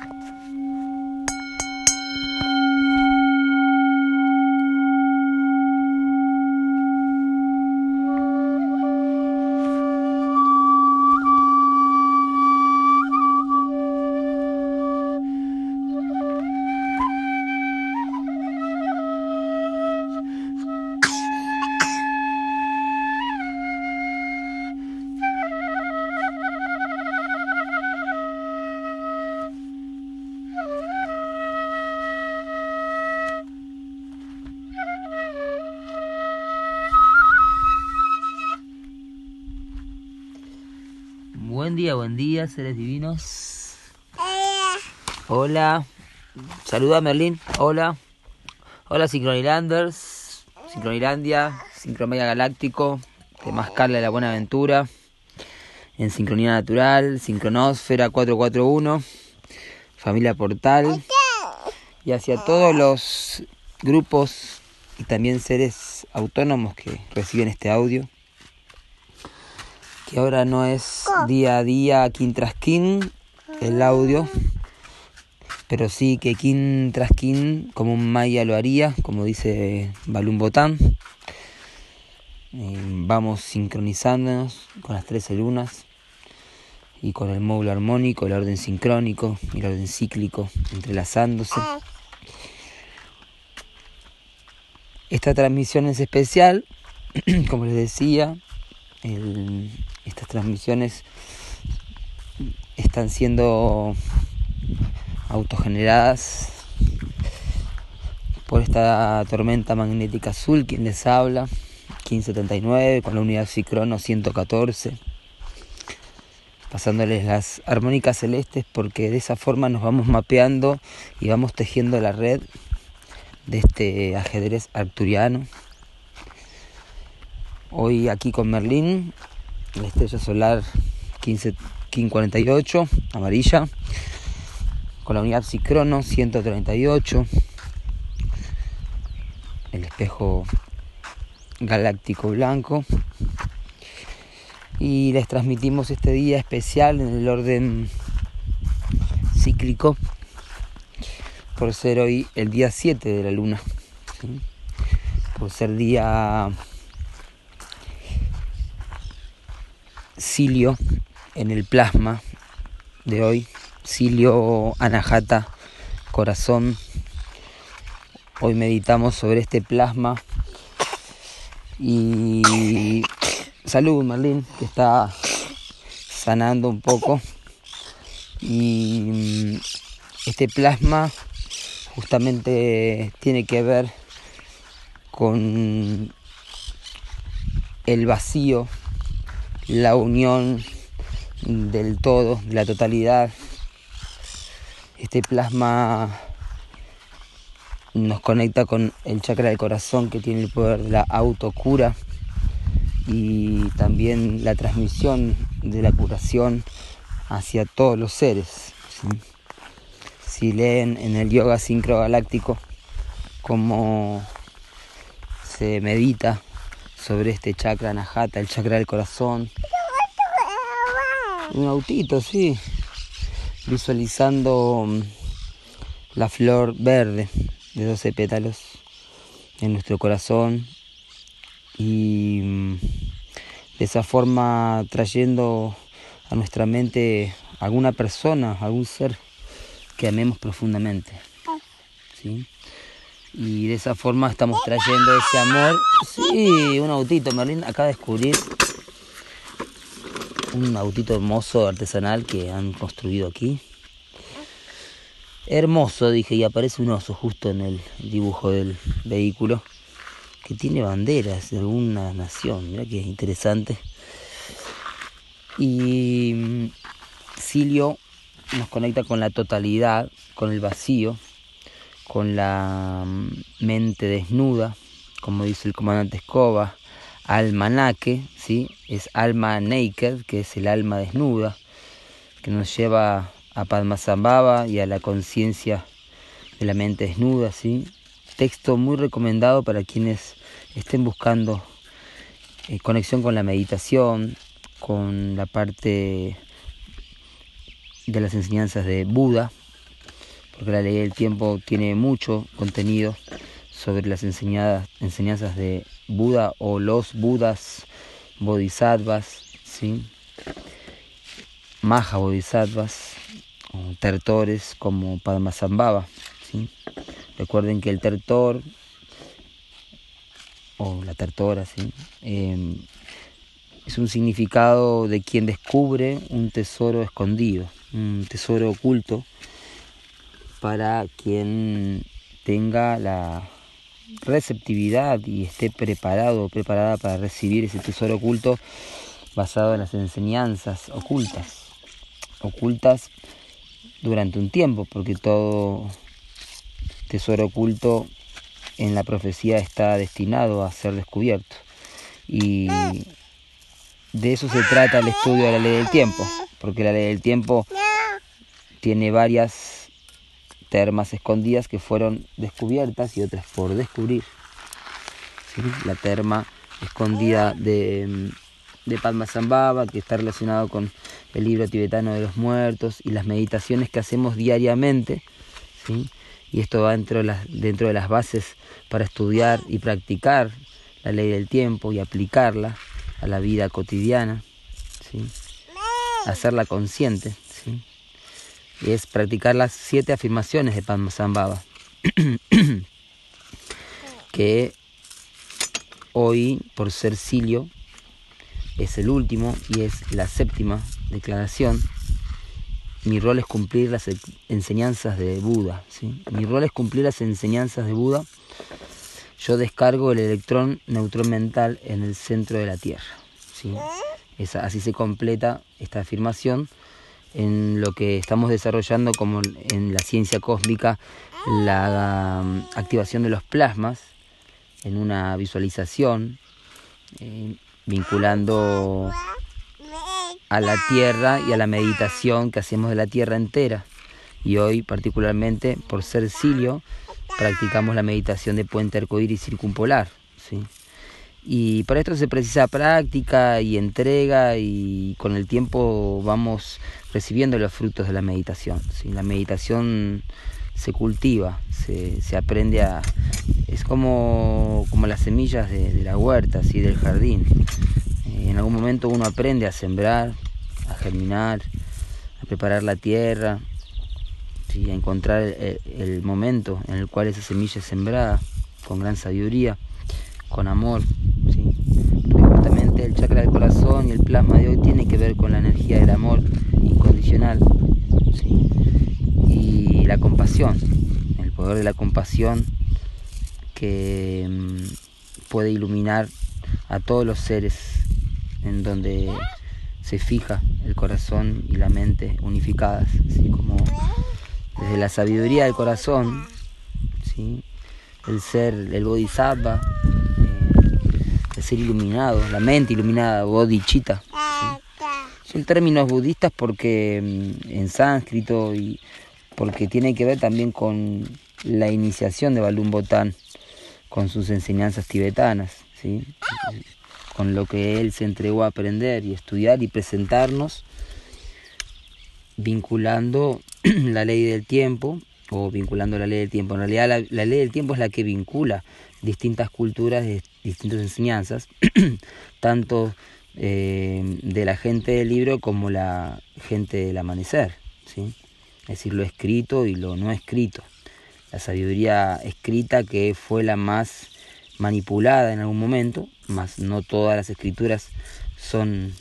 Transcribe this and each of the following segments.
うん。Buen día, seres divinos. Hola. Saluda Merlín. Hola. Hola Sincronilanders, Sincronilandia, Sincromedia Galáctico, Temascal de la Buena Aventura, en Sincronía Natural, Sincronósfera 441, Familia Portal, y hacia todos los grupos y también seres autónomos que reciben este audio que ahora no es día a día, kin tras kin, el audio, pero sí que kin tras kin, como un maya lo haría, como dice Balún Botán. Eh, vamos sincronizándonos con las 13 lunas y con el módulo armónico, el orden sincrónico y el orden cíclico entrelazándose. Esta transmisión es especial, como les decía, el, estas transmisiones están siendo autogeneradas por esta tormenta magnética azul, quien les habla, 1579, con la unidad Cicrono 114, pasándoles las armónicas celestes porque de esa forma nos vamos mapeando y vamos tejiendo la red de este ajedrez arturiano. Hoy aquí con Merlín estrella solar 15, 1548, amarilla, con la unidad Cicrono 138, el espejo galáctico blanco. Y les transmitimos este día especial en el orden cíclico, por ser hoy el día 7 de la luna, por ser día Cilio en el plasma de hoy. Cilio Anahata, corazón. Hoy meditamos sobre este plasma. Y salud, Marlene, que está sanando un poco. Y mm, este plasma justamente tiene que ver con el vacío la unión del todo, de la totalidad. Este plasma nos conecta con el chakra del corazón que tiene el poder de la autocura y también la transmisión de la curación hacia todos los seres. Si leen en el yoga sincrogaláctico cómo se medita sobre este chakra najata, el chakra del corazón. Un autito, sí. Visualizando mm, la flor verde de 12 pétalos en nuestro corazón y mm, de esa forma trayendo a nuestra mente alguna persona, algún ser que amemos profundamente. ¿sí? Y de esa forma estamos trayendo ese amor. Sí, un autito, Merlín. Acaba de descubrir un autito hermoso artesanal que han construido aquí. Hermoso, dije, y aparece un oso justo en el dibujo del vehículo que tiene banderas de alguna nación. Mira que interesante. Y mm, Silio nos conecta con la totalidad, con el vacío, con la mente desnuda, como dice el comandante Escoba, almanaque, ¿sí? es alma naked, que es el alma desnuda, que nos lleva a Padmasambhava y a la conciencia de la mente desnuda. ¿sí? Texto muy recomendado para quienes estén buscando eh, conexión con la meditación, con la parte de las enseñanzas de Buda, porque la ley del tiempo tiene mucho contenido sobre las enseñanzas de Buda o los Budas, Bodhisattvas, ¿sí? Maha Bodhisattvas, o tertores como Padmasambhava. ¿sí? Recuerden que el tertor o la tertora ¿sí? Em, es un significado de quien descubre un tesoro escondido, un tesoro oculto para quien tenga la receptividad y esté preparado o preparada para recibir ese tesoro oculto basado en las enseñanzas ocultas, ocultas durante un tiempo, porque todo tesoro oculto en la profecía está destinado a ser descubierto. Y de eso se trata el estudio de la ley del tiempo, porque la ley del tiempo tiene varias termas escondidas que fueron descubiertas y otras por descubrir. La terma escondida de, de Padmasambhava, que está relacionado con el libro tibetano de los muertos y las meditaciones que hacemos diariamente. Y esto va dentro de, las, dentro de las bases para estudiar y practicar la ley del tiempo y aplicarla a la vida cotidiana. ¿sí? Hacerla consciente es practicar las siete afirmaciones de Padmasambhava, que hoy, por ser Silio, es el último y es la séptima declaración. Mi rol es cumplir las enseñanzas de Buda. ¿sí? Mi rol es cumplir las enseñanzas de Buda. Yo descargo el electrón neutrón mental en el centro de la Tierra. ¿sí? así se completa esta afirmación en lo que estamos desarrollando como en la ciencia cósmica la um, activación de los plasmas en una visualización eh, vinculando a la tierra y a la meditación que hacemos de la tierra entera y hoy particularmente por ser Silio practicamos la meditación de puente arcoíris circumpolar ¿sí? Y para esto se precisa práctica y entrega y con el tiempo vamos recibiendo los frutos de la meditación. La meditación se cultiva, se, se, aprende a... Es como, como las semillas de, la huerta, ¿sí? del jardín. Eh, en algún momento uno aprende a sembrar, a germinar, a preparar la tierra, ¿sí? a encontrar el momento en el cual esa semilla es sembrada con gran sabiduría, con amor. ¿sí? justamente el chakra del corazón y el plasma de hoy tiene que ver con la energía del amor incondicional y la compasión, el poder de la compasión que mm, puede iluminar a todos los seres en donde se fija el corazón y la mente unificadas, ¿sí? como desde la sabiduría del corazón, ¿sí? el ser, el bodhisattva, ser iluminado, la mente iluminada, bodhicitta. Son términos budistas porque mm, en sánscrito y porque tiene que ver también con la iniciación de Balum Botán, con sus enseñanzas tibetanas, ¿sí? con lo que él se entregó a aprender y estudiar y presentarnos, vinculando la ley del tiempo o vinculando la ley del tiempo. En realidad la, la ley del tiempo es la que vincula distintas culturas, distintas enseñanzas, tanto eh, de la gente del libro como la gente del amanecer, ¿sí? es decir, lo escrito y lo no escrito. La sabiduría escrita que fue la más manipulada en algún momento, mas no todas las escrituras son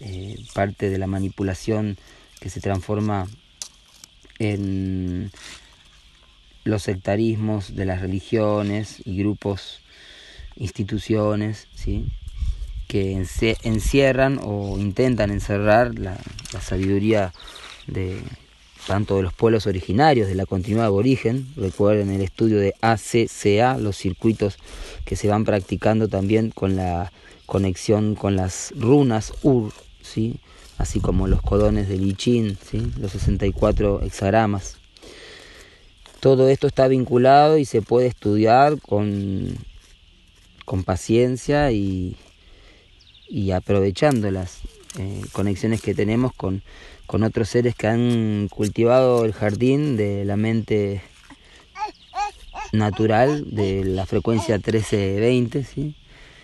eh, parte de la manipulación que se transforma en los sectarismos de las religiones y grupos, instituciones, ¿sí? que encierran o intentan encerrar la, sabiduría de tanto de los pueblos originarios de la continuidad de origen, recuerden el estudio de ACCA, los circuitos que se van practicando también con la conexión con las runas UR, ¿sí? así como los codones de Lichin, ¿sí? los 64 hexagramas. Todo esto está vinculado y se puede estudiar con, con paciencia y, y aprovechando las, eh, conexiones que tenemos con, con otros seres que han cultivado el jardín de la mente natural de la frecuencia 1320, ¿sí?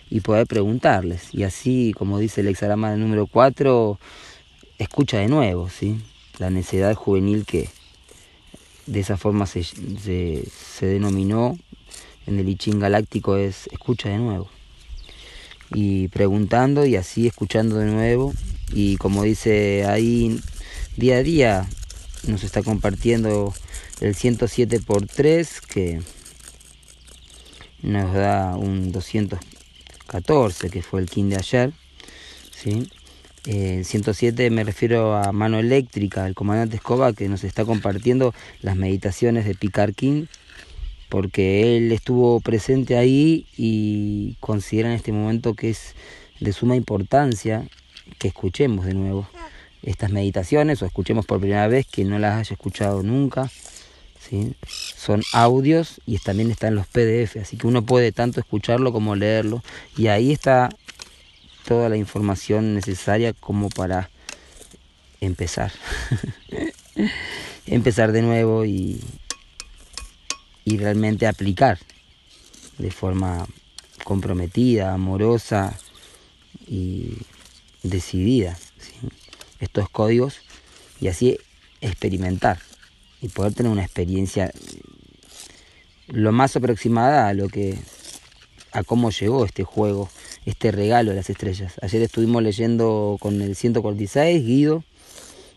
y poder preguntarles. Y así, como dice el hexagrama número 4, escucha de nuevo, ¿sí? la necesidad juvenil que de esa forma se, se, denominó en el I galáctico es escucha de nuevo. Y preguntando y así escuchando de nuevo. Y como dice ahí, día a día nos está compartiendo el 107 por 3 que nos da un 214 que fue el king de ayer. ¿sí? 107 eh, me refiero a mano eléctrica, el comandante Escoba que nos está compartiendo las meditaciones de Picard King, porque él estuvo presente ahí y considera en este momento que es de suma importancia que escuchemos de nuevo estas meditaciones o escuchemos por primera vez que no las haya escuchado nunca. ¿sí? Son audios y también están los PDF, así que uno puede tanto escucharlo como leerlo y ahí está toda la información necesaria como para empezar. empezar de nuevo y, y realmente aplicar de forma comprometida, amorosa y decidida estos códigos y así experimentar y poder tener una experiencia lo más aproximada a lo que a cómo llegó este juego este regalo de las estrellas. Ayer estuvimos leyendo con el 146 Guido,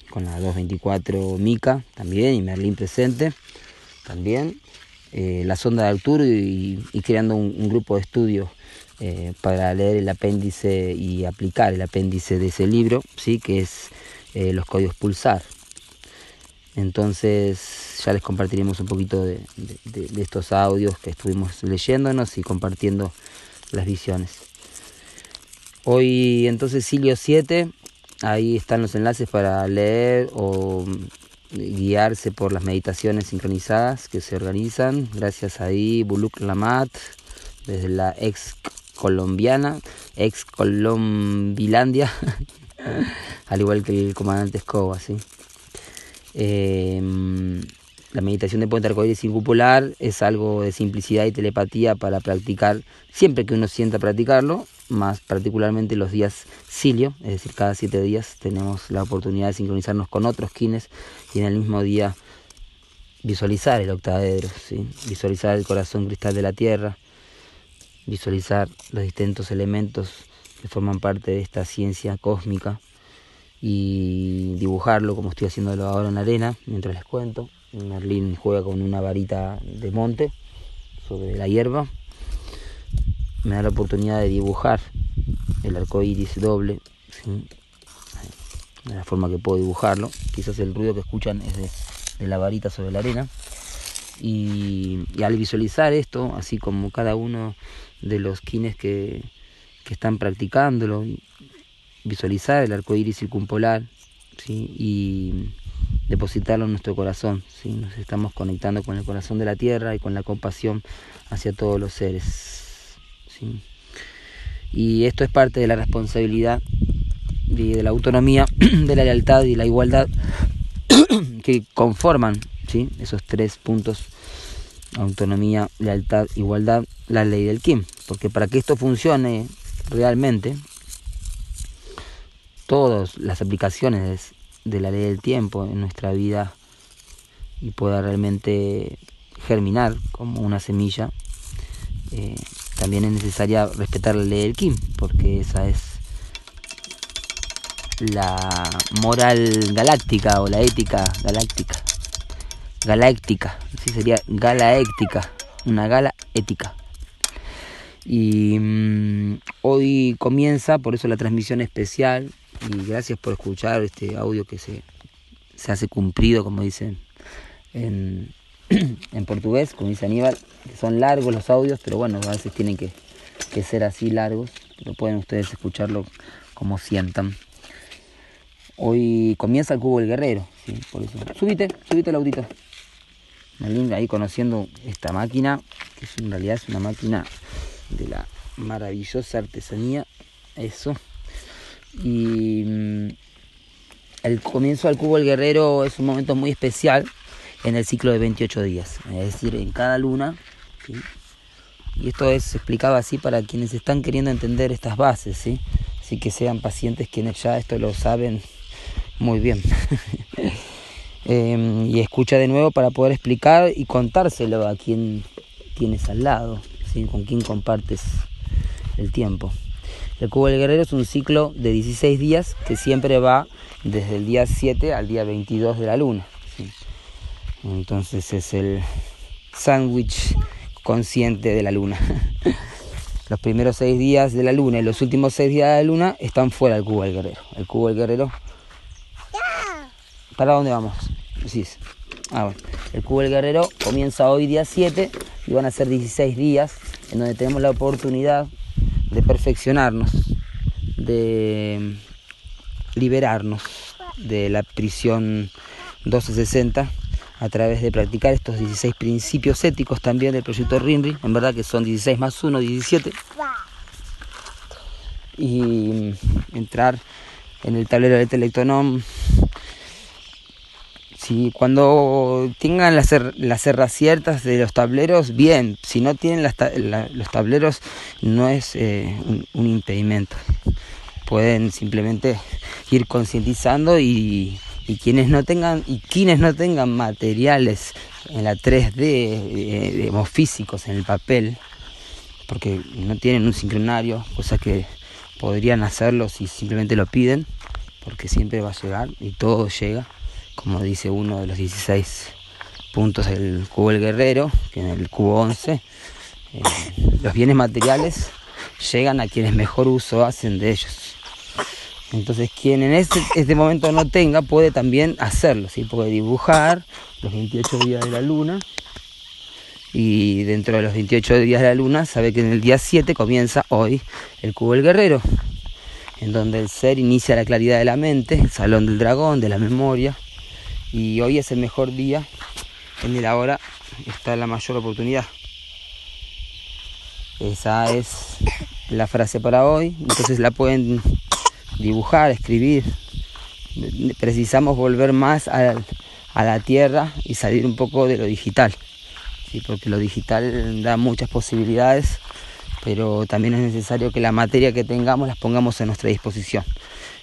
con la 224 Mica también y Merlín presente también, eh, la sonda de Arturo y, creando un, grupo de estudio eh, para leer el apéndice y aplicar el apéndice de ese libro, ¿sí? que es eh, los códigos pulsar. Entonces ya les compartiremos un poquito de estos audios que estuvimos leyéndonos y compartiendo las visiones. Hoy entonces Silio 7, ahí están los enlaces para leer o guiarse por las meditaciones sincronizadas que se organizan. Gracias ahí, Buluk Lamat, desde la ex colombiana, ex colombilandia, al igual que el comandante Escoba, ¿sí? Em, la meditación de puente arcoíris circular es algo de simplicidad y telepatía para practicar siempre que uno sienta practicarlo más particularmente los días cilio, es decir, cada siete días tenemos la oportunidad de sincronizarnos con otros kines y en el mismo día visualizar el octaedro, ¿sí? visualizar el corazón cristal de la Tierra, visualizar los distintos elementos que forman parte de esta ciencia cósmica y dibujarlo como estoy haciéndolo ahora en la arena mientras les cuento. Merlín juega con una varita de monte sobre la hierba me da la oportunidad de dibujar el arco iris doble, de la forma que puedo dibujarlo. Quizás el ruido que escuchan es de, la varita sobre la arena. Y, al visualizar esto, así como cada uno de los kines que, están practicándolo, visualizar el arco iris circumpolar y depositarlo en nuestro corazón. ¿sí? Nos estamos conectando con el corazón de la tierra y con la compasión hacia todos los seres. Y esto es parte de la responsabilidad y de la autonomía, de la lealtad y la igualdad que conforman ¿sí? esos tres puntos, autonomía, lealtad, igualdad, la ley del Kim. Porque para que esto funcione realmente, todas las aplicaciones de la ley del tiempo en nuestra vida y pueda realmente germinar como una semilla, eh, también es necesaria respetar la ley del Kim, porque esa es la moral galáctica o la ética galáctica. Galáctica, así sería galaéctica, una gala ética. Y mm, hoy comienza, por eso la transmisión especial, y gracias por escuchar este audio que se, se hace cumplido, como dicen en, en portugués, como dice Aníbal, que son largos los audios, pero bueno, a veces tienen que, ser así largos, pero pueden ustedes escucharlo como sientan. Hoy comienza el cubo del guerrero, ¿sí? por. Subite, subite el audito. ahí conociendo esta máquina, que en realidad es una máquina de la maravillosa artesanía, eso, Y mm, el comienzo del cubo del guerrero es un momento muy especial en el ciclo de 28 días, es decir, en cada luna. Y esto es explicado así para quienes están queriendo entender estas bases, ¿sí? así que sean pacientes quienes ya esto lo saben muy bien. Em, y escucha de nuevo para poder explicar y contárselo a quien tienes al lado, ¿sí? con quien compartes el tiempo. El Cubo del Guerrero es un ciclo de 16 días que siempre va desde el día 7 al día 22 de la luna. Entonces es el sándwich consciente de la luna. Los primeros 6 días de la luna y los últimos 6 días de la luna están fuera del Cubo del Guerrero. El Cubo del Guerrero... ¿Para dónde vamos? Ah, bueno. El Cubo del Guerrero comienza hoy día 7 y van a ser 16 días en donde tenemos la oportunidad de perfeccionarnos, de liberarnos de la prisión 1260 a través de practicar estos 16 principios éticos también del proyecto RINRI, en verdad que son 16 más 1, 17, y entrar en el tablero del Telectonom. Si cuando tengan las, las cerras ciertas de los tableros, bien. Si no tienen los tableros, no es eh, un, impedimento. Pueden simplemente ir concientizando y, quienes no tengan y quienes no tengan materiales en la 3D, eh, físicos en el papel, porque no tienen un sincronario, cosa que podrían hacerlo si simplemente lo piden, porque siempre va a llegar y todo llega como dice uno de los 16 puntos del cubo del guerrero, que en el cubo 11, eh, los bienes materiales llegan a quienes mejor uso hacen de ellos. Entonces quien en este, este momento no tenga puede también hacerlo, ¿sí? puede dibujar los 28 días de la luna y dentro de los 28 días de la luna sabe que en el día 7 comienza hoy el cubo del guerrero, en donde el ser inicia la claridad de la mente, el salón del dragón, de la memoria, y hoy es el mejor día, en el ahora está la mayor oportunidad. Esa es la frase para hoy, entonces la pueden dibujar, escribir. Precisamos volver más a, la tierra y salir un poco de lo digital, ¿sí? porque lo digital da muchas posibilidades, pero también es necesario que la materia que tengamos las pongamos a nuestra disposición.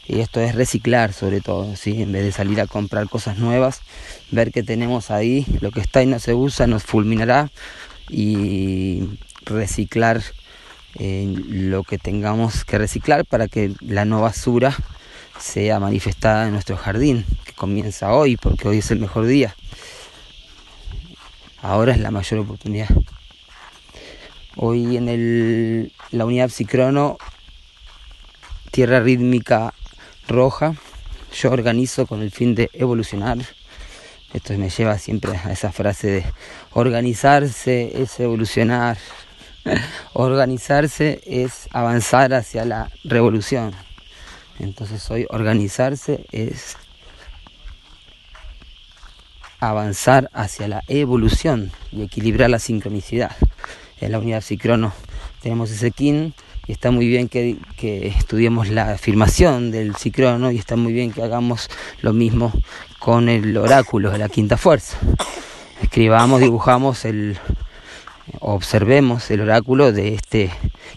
Y esto es reciclar sobre todo, ¿sí? en vez de salir a comprar cosas nuevas, ver que tenemos ahí, lo que está y no se usa nos fulminará y reciclar eh, lo que tengamos que reciclar para que la no basura sea manifestada en nuestro jardín, que comienza hoy, porque hoy es el mejor día. Ahora es la mayor oportunidad. Hoy en el, la unidad psicrono, tierra rítmica roja, yo organizo con el fin de evolucionar. Esto me lleva siempre a esa frase de organizarse es evolucionar. organizarse es avanzar hacia la revolución. Entonces hoy organizarse es avanzar hacia la evolución y equilibrar la sincronicidad. En la unidad psicrono tenemos ese kin y está muy bien que, estudiemos la afirmación del cicrono y está muy bien que hagamos lo mismo con el oráculo de la quinta fuerza. Escribamos, dibujamos el observemos el oráculo de este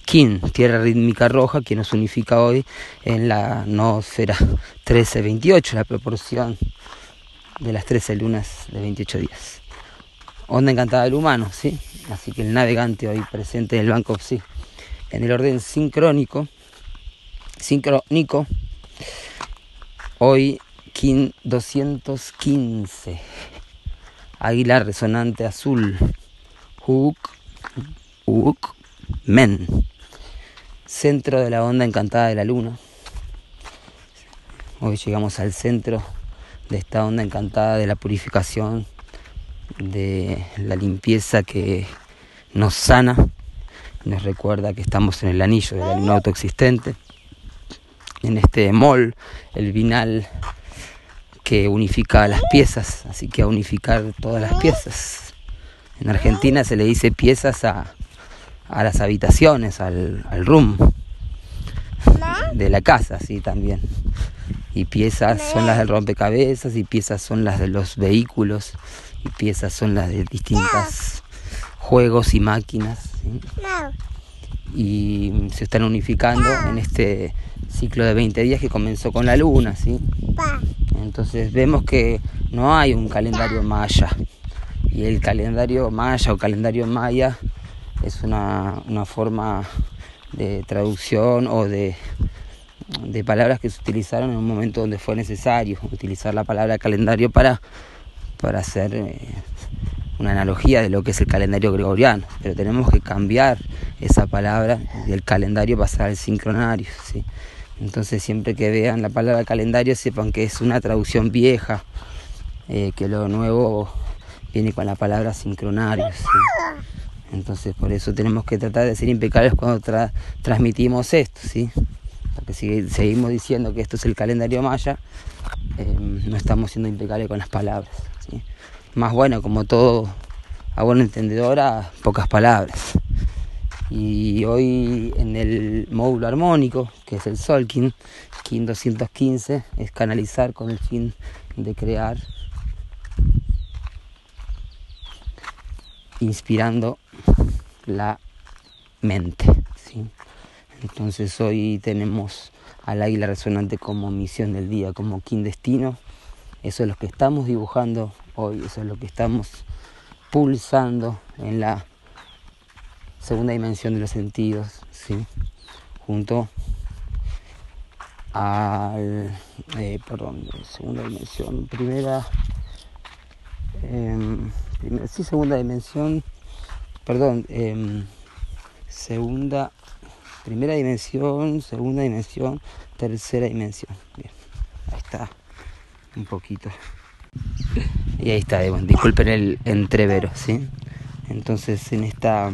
Kin, tierra rítmica roja, que nos unifica hoy en la nosfera 1328, la proporción de las 13 lunas de 28 días. Onda encantada del humano, ¿sí? Así que el navegante hoy presente en el banco sí en el orden sincrónico, sincrónico, hoy 215, águila resonante azul, Huk, Huk, Men, centro de la onda encantada de la luna. Hoy llegamos al centro de esta onda encantada de la purificación, de la limpieza que nos sana nos recuerda que estamos en el anillo de la luna autoexistente, en este mol, el vinal que unifica las piezas, así que a unificar todas las piezas. En Argentina se le dice piezas a, las habitaciones, al, al room. de la casa, sí, también. Y piezas son las del rompecabezas y piezas son las de los vehículos y piezas son las de distintos juegos y máquinas. Y se están unificando en este ciclo de 20 días que comenzó con la luna, ¿sí? Entonces vemos que no hay un calendario maya. Y el calendario maya o calendario maya es una, forma de traducción o de, de palabras que se utilizaron en un momento donde fue necesario utilizar la palabra calendario para, para hacer eh, una analogía de lo que es el calendario gregoriano. Pero tenemos que cambiar esa palabra del calendario pasar al sincronario. ¿sí? Entonces siempre que vean la palabra calendario sepan que es una traducción vieja, eh, que lo nuevo viene con la palabra sincronario. Entonces por eso tenemos que tratar de ser impecables cuando transmitimos esto, ¿sí? Porque si seguimos diciendo que esto es el calendario maya, eh, no estamos siendo impecables con las palabras. Más bueno, como todo a buena entendedora, pocas palabras y hoy en el módulo armónico, que es el Solkin, KIN 215, es canalizar con el fin de crear, inspirando la mente. Entonces hoy tenemos al águila resonante como misión del día, como Kin destino. Eso es lo que estamos dibujando hoy, eso es lo que estamos pulsando en la segunda dimensión de los sentidos, ¿sí? junto al, eh, perdón, segunda dimensión, primera, em, sí, segunda dimensión, perdón, em, segunda, primera dimensión, segunda dimensión, tercera dimensión. Bien, ahí está, un poquito. Y ahí está, disculpen el entrevero, ¿sí? Entonces en esta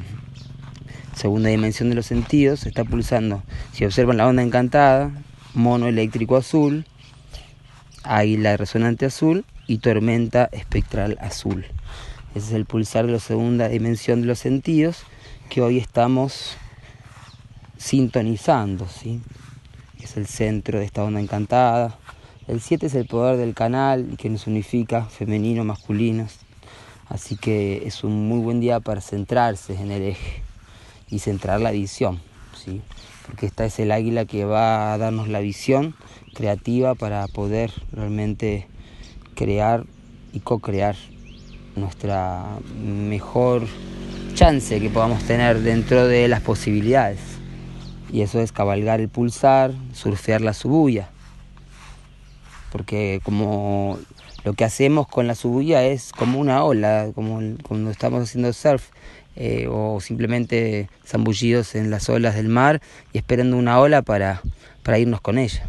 segunda dimensión de los sentidos, está pulsando, si observan la onda encantada, mono eléctrico azul, águila resonante azul y tormenta espectral azul. Ese es el pulsar de la segunda dimensión de los sentidos que hoy estamos sintonizando, ¿sí? es el centro de esta onda encantada. El 7 es el poder del canal que nos unifica, femenino, masculino. Así que es un muy buen día para centrarse en el eje y centrar la visión, ¿sí? porque esta es el águila que va a darnos la visión creativa para poder realmente crear y co-crear nuestra mejor chance que podamos tener dentro de las posibilidades. Y eso es cabalgar el pulsar, surfear la subuya. Porque como lo que hacemos con la subuya es como una ola, como cuando estamos haciendo surf, eh, o simplemente zambullidos en las olas del mar y esperando una ola para, para irnos con ella.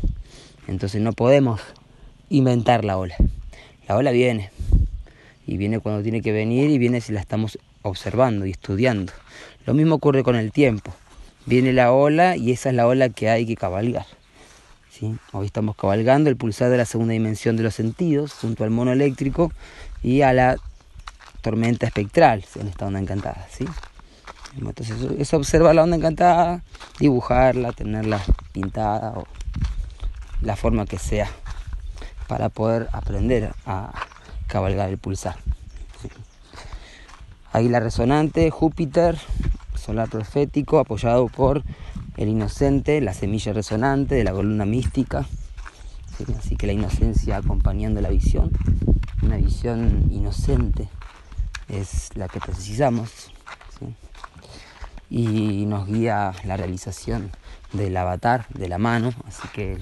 Entonces no podemos inventar la ola. La ola viene y viene cuando tiene que venir y viene si la estamos observando y estudiando. Lo mismo ocurre con el tiempo. Viene la ola y esa es la ola que hay que cabalgar. ¿Sí? Hoy estamos cabalgando el pulsar de la segunda dimensión de los sentidos junto al mono eléctrico y a la tormenta espectral en esta onda encantada, ¿sí? Entonces es observar la onda encantada, dibujarla, tenerla pintada o la forma que sea para poder aprender a cabalgar el pulsar. Águila resonante, Júpiter, solar profético, apoyado por el inocente, la semilla resonante de la columna mística. Así que la inocencia acompañando la visión, una visión inocente es la que precisamos y nos guía la realización del avatar de la mano, así que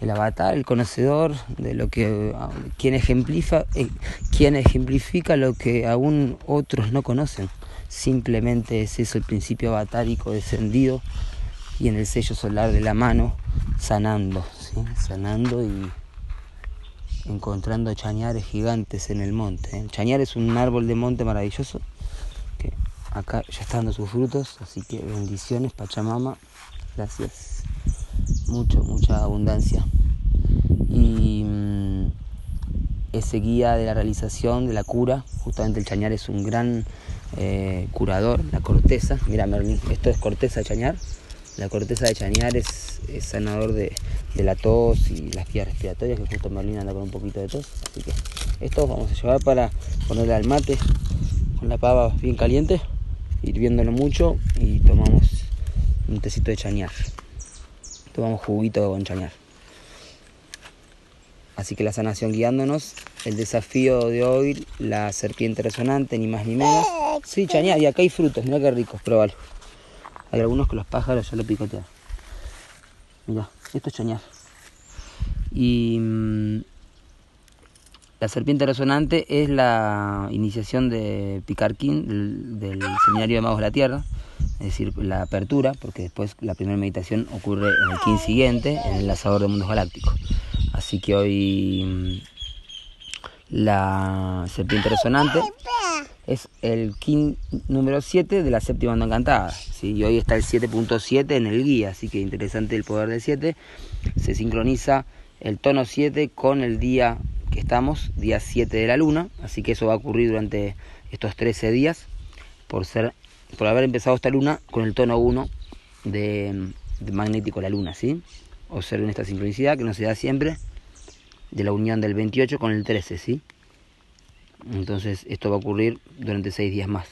el, avatar, el conocedor de lo que quien ejemplifica, eh, quien ejemplifica lo que aún otros no conocen. Simplemente es eso el principio avatárico descendido y en el sello solar de la mano sanando, sanando y encontrando chañares gigantes en el monte. El chañar es un árbol de monte maravilloso que acá ya está dando sus frutos, así que bendiciones Pachamama, gracias, mucho, mucha abundancia. Y mm, ese guía de la realización de la cura, justamente el chañar es un gran eh, curador, la corteza, mira esto es corteza de chañar, La corteza de chañar es, sanador de, la tos y las vías respiratorias, que justo Merlina anda con un poquito de tos. Así que esto vamos a llevar para ponerle al mate con la pava bien caliente, hirviéndolo mucho y tomamos un tecito de chañar. Tomamos juguito con chañar. Así que la sanación guiándonos, el desafío de hoy, la serpiente resonante, ni más ni menos. Sí, chañar, y acá hay frutos, mira qué ricos, pruébalo. Hay algunos que los pájaros ya lo picotean. Mira, esto es chañar. Y mm, la serpiente resonante es la iniciación de Picarquín, del, seminario de Magos de la Tierra, es decir, la apertura, porque después la primera meditación ocurre en el Kin siguiente, en el Asador de Mundos Galácticos. Así que hoy mm, la serpiente resonante es el king número 7 de la séptima onda encantada. ¿sí? Y hoy está el 7.7 en el guía, así que interesante el poder del 7. Se sincroniza el tono 7 con el día que estamos, día 7 de la luna, así que eso va a ocurrir durante estos 13 días por ser por haber empezado esta luna con el tono 1 de, de magnético la luna, ¿sí? Observen esta sincronicidad que no se da siempre de la unión del 28 con el 13, ¿sí? Entonces esto va a ocurrir durante seis días más.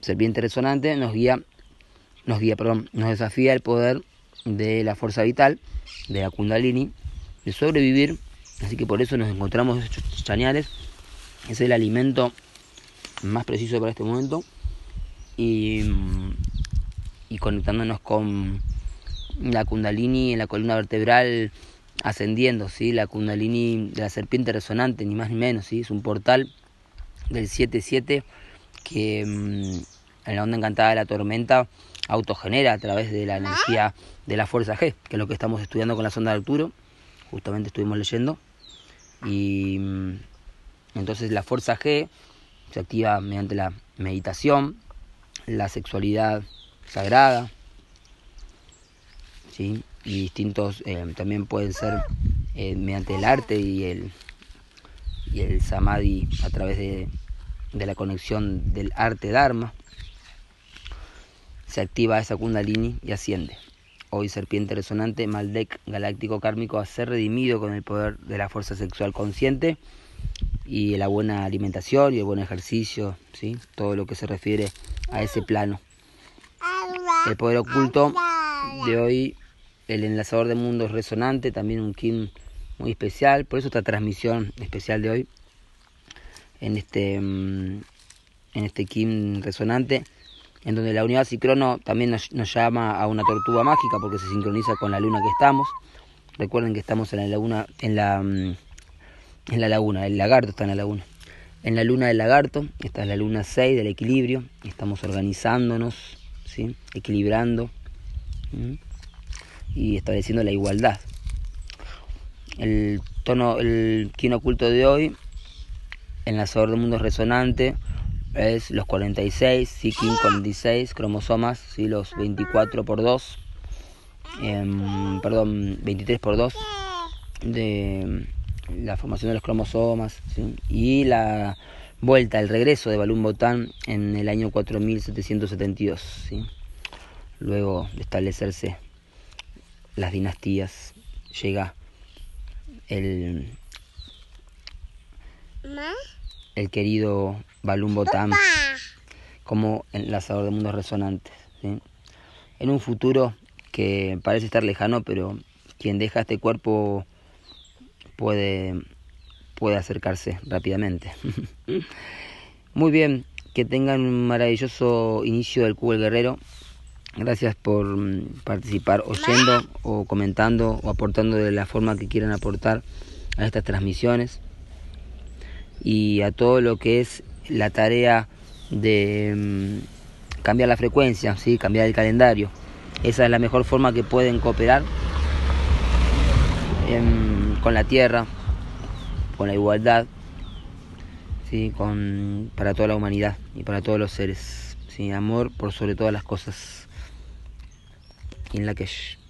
Serpiente resonante nos guía, nos guía, perdón, nos desafía el poder de la fuerza vital, de la kundalini, de sobrevivir. Así que por eso nos encontramos estos chañares. Es el alimento más preciso para este momento. Y conectándonos con la kundalini en la columna vertebral ascendiendo, ¿sí? La kundalini de la serpiente resonante, ni más ni menos, ¿sí? Es un portal del 7-7 que mm, en la onda encantada de la tormenta autogenera a través de la energía de la fuerza G, que es lo que estamos estudiando con la sonda de Arturo, justamente estuvimos leyendo, y mm, entonces la fuerza G se activa mediante la meditación, la sexualidad sagrada, ¿sí? y distintos eh, también pueden ser eh, mediante el arte y el, y el samadhi a través de, de la conexión del arte dharma se activa esa kundalini y asciende. Hoy serpiente resonante, Maldek galáctico kármico a ser redimido con el poder de la fuerza sexual consciente y la buena alimentación y el buen ejercicio, ¿sí? todo lo que se refiere a ese plano. El poder oculto de hoy el enlazador de mundos resonante, también un Kim muy especial, por eso esta transmisión especial de hoy en este mm, en este Kim resonante, en donde la unidad Cicrono también nos, llama a una tortuga mágica porque se sincroniza con la luna que estamos. Recuerden que estamos en la laguna, en la mm, en la laguna, el lagarto está en la laguna. En la luna del lagarto, esta es la luna 6 del equilibrio, estamos organizándonos, ¿sí? equilibrando y estableciendo la igualdad. El tono, el quino oculto de hoy, en la sabor del mundo resonante, es los 46, Sikin 46 cromosomas, ¿sí? los 24 por 2, em, perdón, 23 por 2 de la formación de los cromosomas y la vuelta, el regreso de Balún Botán en el año 4772, ¿sí? luego de establecerse las dinastías, llega el, el querido Balum Botam como enlazador de mundos resonantes. En un futuro que parece estar lejano, pero quien deja este cuerpo puede, puede acercarse rápidamente. Muy bien, que tengan un maravilloso inicio del Cubo el Guerrero. Gracias por mm, participar oyendo o comentando o aportando de la forma que quieran aportar a estas transmisiones y a todo lo que es la tarea de mm, cambiar la frecuencia, ¿sí? cambiar el calendario. Esa es la mejor forma que pueden cooperar em, con la tierra, con la igualdad, ¿sí? con, para toda la humanidad y para todos los seres. ¿sí? Amor por sobre todas las cosas. אין לגש.